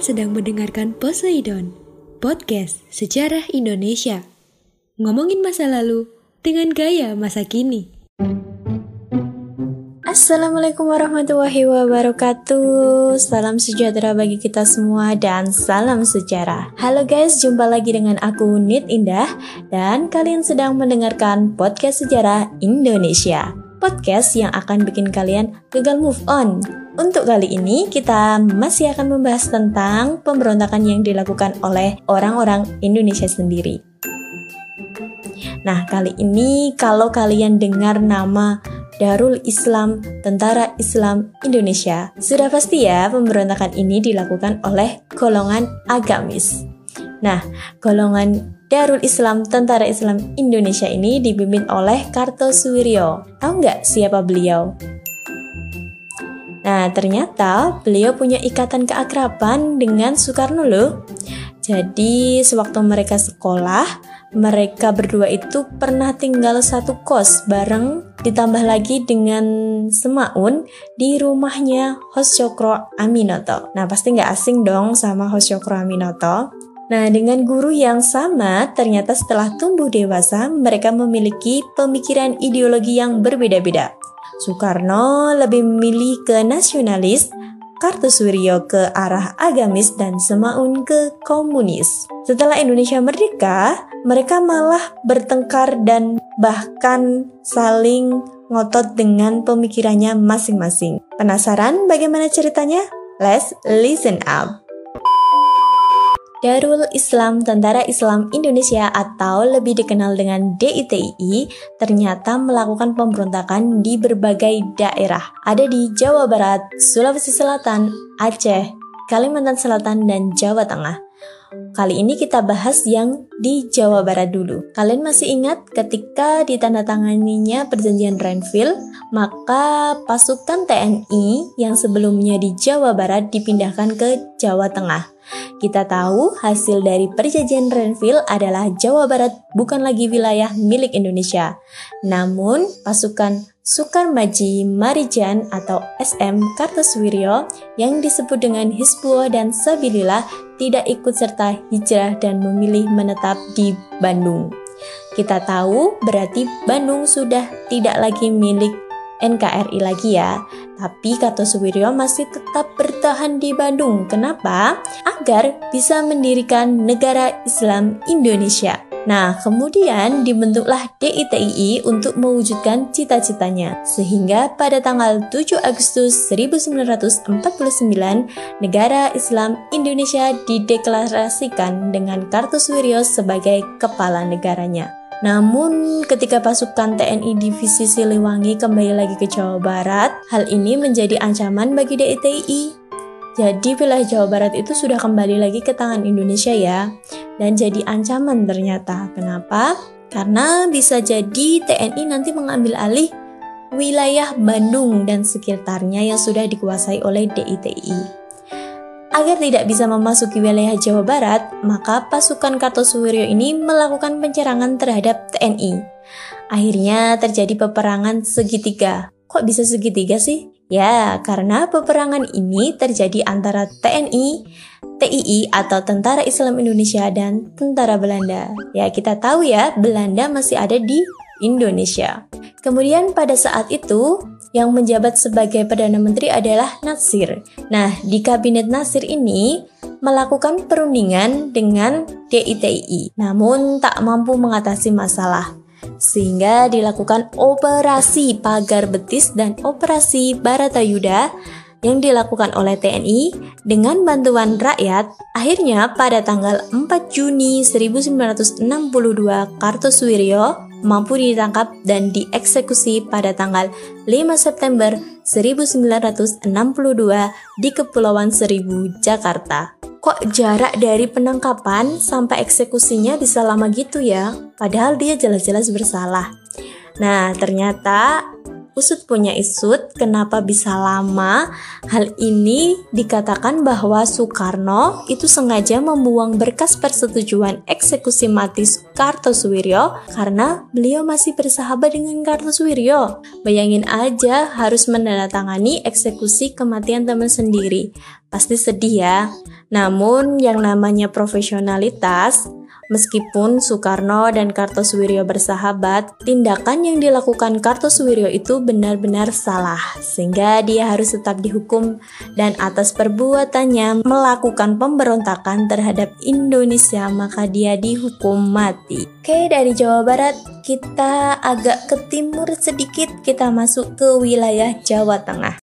Kalian sedang mendengarkan Poseidon, podcast sejarah Indonesia. Ngomongin masa lalu dengan gaya masa kini. Assalamualaikum warahmatullahi wabarakatuh Salam sejahtera bagi kita semua dan salam sejarah Halo guys, jumpa lagi dengan aku Nit Indah Dan kalian sedang mendengarkan podcast sejarah Indonesia Podcast yang akan bikin kalian gagal move on Untuk kali ini kita masih akan membahas tentang pemberontakan yang dilakukan oleh orang-orang Indonesia sendiri Nah, kali ini kalau kalian dengar nama Darul Islam Tentara Islam Indonesia. Sudah pasti ya pemberontakan ini dilakukan oleh golongan agamis. Nah, golongan Darul Islam Tentara Islam Indonesia ini dipimpin oleh Kartosuwiryo. Tahu nggak siapa beliau? Nah, ternyata beliau punya ikatan keakraban dengan Soekarno loh. Jadi, sewaktu mereka sekolah, mereka berdua itu pernah tinggal satu kos bareng ditambah lagi dengan Semaun di rumahnya Hos Cokro Aminoto. Nah pasti nggak asing dong sama Hos Cokro Aminoto. Nah dengan guru yang sama ternyata setelah tumbuh dewasa mereka memiliki pemikiran ideologi yang berbeda-beda. Soekarno lebih memilih ke nasionalis, Kartosuwiryo ke arah agamis dan Semaun ke komunis. Setelah Indonesia merdeka, mereka malah bertengkar dan bahkan saling ngotot dengan pemikirannya masing-masing. Penasaran bagaimana ceritanya? Let's listen up. Darul Islam Tentara Islam Indonesia atau lebih dikenal dengan DITI ternyata melakukan pemberontakan di berbagai daerah. Ada di Jawa Barat, Sulawesi Selatan, Aceh, Kalimantan Selatan, dan Jawa Tengah. Kali ini kita bahas yang di Jawa Barat dulu. Kalian masih ingat ketika ditandatanganinya perjanjian Renville, maka pasukan TNI yang sebelumnya di Jawa Barat dipindahkan ke Jawa Tengah. Kita tahu hasil dari perjanjian Renville adalah Jawa Barat bukan lagi wilayah milik Indonesia. Namun, pasukan Sukarmaji Marijan atau SM Kartosuwiryo yang disebut dengan Hizbullah dan Sabilillah tidak ikut serta hijrah dan memilih menetap di Bandung. Kita tahu berarti Bandung sudah tidak lagi milik NKRI lagi ya. Tapi Kartosuwiryo masih tetap bertahan di Bandung. Kenapa? Agar bisa mendirikan negara Islam Indonesia. Nah, kemudian dibentuklah DITII untuk mewujudkan cita-citanya. Sehingga pada tanggal 7 Agustus 1949, negara Islam Indonesia dideklarasikan dengan Kartosuwiryo sebagai kepala negaranya. Namun, ketika pasukan TNI Divisi Siliwangi kembali lagi ke Jawa Barat, hal ini menjadi ancaman bagi DITI. Jadi wilayah Jawa Barat itu sudah kembali lagi ke tangan Indonesia ya, dan jadi ancaman ternyata. Kenapa? Karena bisa jadi TNI nanti mengambil alih wilayah Bandung dan sekitarnya yang sudah dikuasai oleh DITI. Agar tidak bisa memasuki wilayah Jawa Barat, maka pasukan Kartosuwiryo ini melakukan penyerangan terhadap TNI. Akhirnya terjadi peperangan segitiga. Kok bisa segitiga sih? Ya, karena peperangan ini terjadi antara TNI, TII atau Tentara Islam Indonesia dan Tentara Belanda. Ya, kita tahu ya, Belanda masih ada di Indonesia. Kemudian pada saat itu, yang menjabat sebagai Perdana Menteri adalah Nasir. Nah, di kabinet Nasir ini melakukan perundingan dengan DITI, namun tak mampu mengatasi masalah sehingga dilakukan operasi pagar betis dan operasi Baratayuda yang dilakukan oleh TNI dengan bantuan rakyat, akhirnya pada tanggal 4 Juni 1962 Kartosuwiryo mampu ditangkap dan dieksekusi pada tanggal 5 September 1962 di Kepulauan Seribu, Jakarta. Kok jarak dari penangkapan sampai eksekusinya bisa lama gitu ya? Padahal dia jelas-jelas bersalah. Nah, ternyata usut punya isut, kenapa bisa lama? Hal ini dikatakan bahwa Soekarno itu sengaja membuang berkas persetujuan eksekusi mati Kartosuwiryo karena beliau masih bersahabat dengan Kartosuwiryo. Bayangin aja harus menandatangani eksekusi kematian teman sendiri. Pasti sedih ya. Namun yang namanya profesionalitas Meskipun Soekarno dan Kartosuwiryo bersahabat, tindakan yang dilakukan Kartosuwiryo itu benar-benar salah, sehingga dia harus tetap dihukum dan atas perbuatannya melakukan pemberontakan terhadap Indonesia, maka dia dihukum mati. Oke, dari Jawa Barat kita agak ke timur sedikit, kita masuk ke wilayah Jawa Tengah.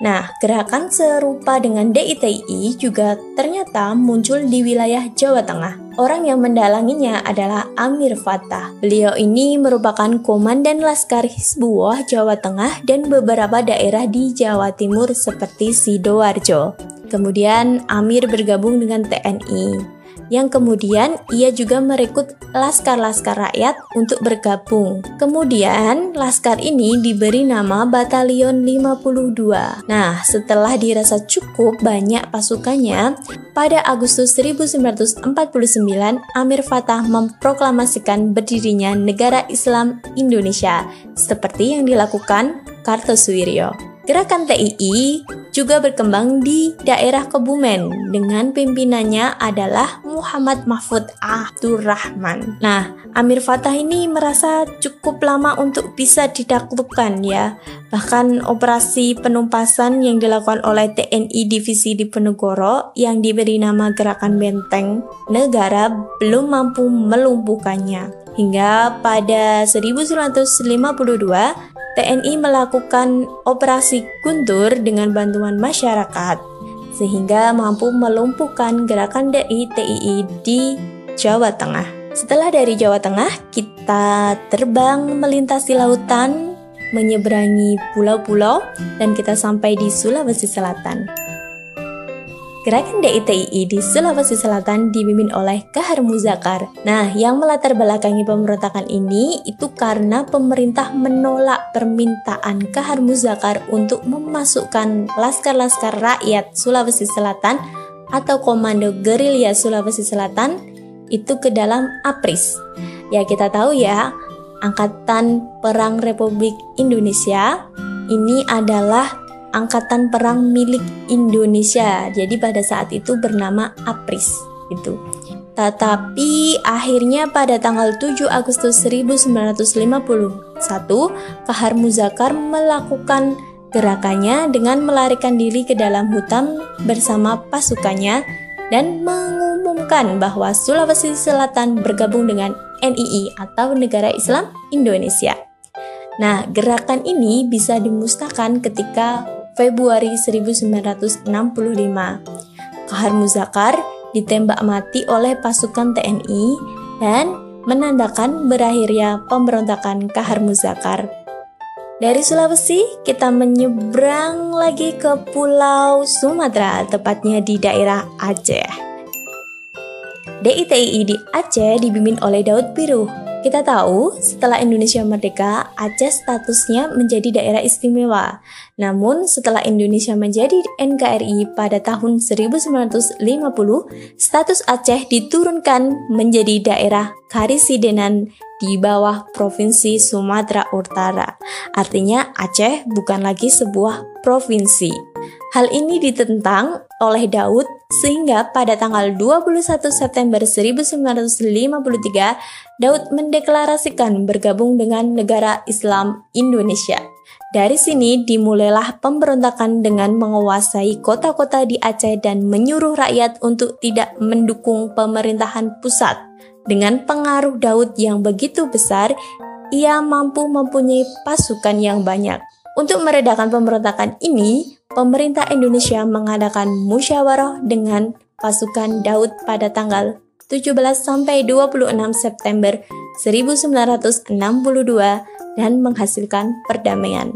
Nah, gerakan serupa dengan DITI juga ternyata muncul di wilayah Jawa Tengah. Orang yang mendalanginya adalah Amir Fatah. Beliau ini merupakan komandan Laskar Hizbullah Jawa Tengah dan beberapa daerah di Jawa Timur seperti Sidoarjo. Kemudian Amir bergabung dengan TNI yang kemudian ia juga merekrut laskar-laskar rakyat untuk bergabung. Kemudian, laskar ini diberi nama Batalion 52. Nah, setelah dirasa cukup banyak pasukannya, pada Agustus 1949, Amir Fatah memproklamasikan berdirinya Negara Islam Indonesia, seperti yang dilakukan Kartosuwiryo. Gerakan TII juga berkembang di daerah Kebumen dengan pimpinannya adalah Muhammad Mahfud Abdurrahman. Nah, Amir Fatah ini merasa cukup lama untuk bisa ditaklukkan ya. Bahkan operasi penumpasan yang dilakukan oleh TNI Divisi Diponegoro yang diberi nama Gerakan Benteng Negara belum mampu melumpuhkannya. Hingga pada 1952, TNI melakukan operasi Guntur dengan bantuan masyarakat sehingga mampu melumpuhkan gerakan DITII di Jawa Tengah. Setelah dari Jawa Tengah, kita terbang melintasi lautan, menyeberangi pulau-pulau, dan kita sampai di Sulawesi Selatan. Gerakan DITII di Sulawesi Selatan dipimpin oleh Kahar Muzakar. Nah, yang melatar belakangi pemberontakan ini itu karena pemerintah menolak permintaan Kahar Muzakar untuk memasukkan laskar-laskar rakyat Sulawesi Selatan atau Komando Gerilya Sulawesi Selatan itu ke dalam APRIS. Ya kita tahu ya, Angkatan Perang Republik Indonesia ini adalah angkatan perang milik Indonesia. Jadi pada saat itu bernama APRIS itu. Tetapi akhirnya pada tanggal 7 Agustus 1951, Kahar Muzakar melakukan gerakannya dengan melarikan diri ke dalam hutan bersama pasukannya dan mengumumkan bahwa Sulawesi Selatan bergabung dengan NII atau Negara Islam Indonesia. Nah, gerakan ini bisa dimusnahkan ketika Februari 1965. Kahar Muzakar ditembak mati oleh pasukan TNI dan menandakan berakhirnya pemberontakan Kahar Muzakar. Dari Sulawesi, kita menyeberang lagi ke Pulau Sumatera, tepatnya di daerah Aceh. DITII di Aceh dibimbing oleh Daud Biru kita tahu, setelah Indonesia merdeka, Aceh statusnya menjadi daerah istimewa. Namun, setelah Indonesia menjadi NKRI pada tahun 1950, status Aceh diturunkan menjadi daerah Karisidenan di bawah Provinsi Sumatera Utara. Artinya Aceh bukan lagi sebuah provinsi. Hal ini ditentang oleh Daud sehingga pada tanggal 21 September 1953 Daud mendeklarasikan bergabung dengan negara Islam Indonesia. Dari sini dimulailah pemberontakan dengan menguasai kota-kota di Aceh dan menyuruh rakyat untuk tidak mendukung pemerintahan pusat. Dengan pengaruh Daud yang begitu besar, ia mampu mempunyai pasukan yang banyak. Untuk meredakan pemberontakan ini, pemerintah Indonesia mengadakan musyawarah dengan pasukan Daud pada tanggal 17 sampai 26 September 1962 dan menghasilkan perdamaian.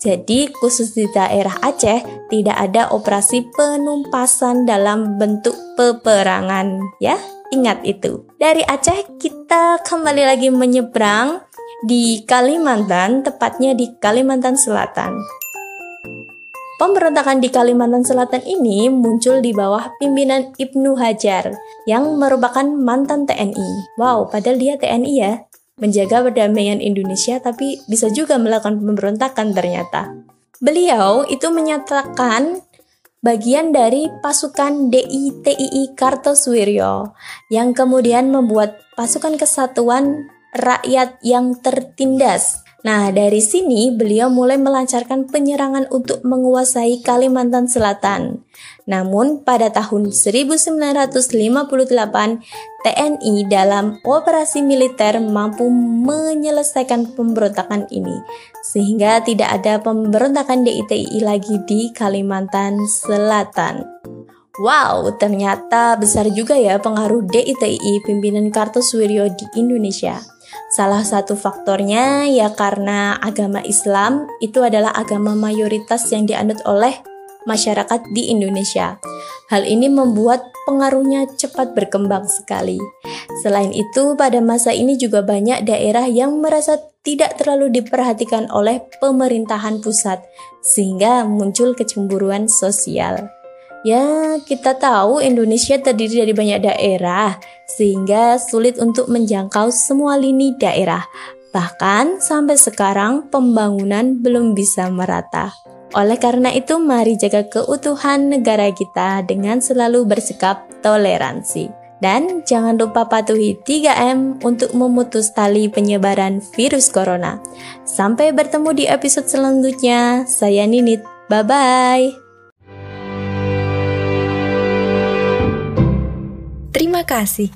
Jadi, khusus di daerah Aceh tidak ada operasi penumpasan dalam bentuk peperangan, ya. Ingat itu. Dari Aceh kita kembali lagi menyeberang di Kalimantan, tepatnya di Kalimantan Selatan. Pemberontakan di Kalimantan Selatan ini muncul di bawah pimpinan Ibnu Hajar yang merupakan mantan TNI. Wow, padahal dia TNI ya menjaga perdamaian Indonesia tapi bisa juga melakukan pemberontakan ternyata. Beliau itu menyatakan bagian dari pasukan DITII Kartosuwiryo yang kemudian membuat pasukan kesatuan rakyat yang tertindas Nah, dari sini beliau mulai melancarkan penyerangan untuk menguasai Kalimantan Selatan. Namun, pada tahun 1958, TNI dalam operasi militer mampu menyelesaikan pemberontakan ini, sehingga tidak ada pemberontakan DITI lagi di Kalimantan Selatan. Wow, ternyata besar juga ya pengaruh DITI pimpinan Kartosuwiryo di Indonesia. Salah satu faktornya ya karena agama Islam itu adalah agama mayoritas yang dianut oleh masyarakat di Indonesia. Hal ini membuat pengaruhnya cepat berkembang sekali. Selain itu, pada masa ini juga banyak daerah yang merasa tidak terlalu diperhatikan oleh pemerintahan pusat, sehingga muncul kecemburuan sosial. Ya, kita tahu Indonesia terdiri dari banyak daerah, sehingga sulit untuk menjangkau semua lini daerah. Bahkan sampai sekarang pembangunan belum bisa merata. Oleh karena itu, mari jaga keutuhan negara kita dengan selalu bersikap toleransi. Dan jangan lupa patuhi 3M untuk memutus tali penyebaran virus corona. Sampai bertemu di episode selanjutnya. Saya Ninit. Bye-bye. casi.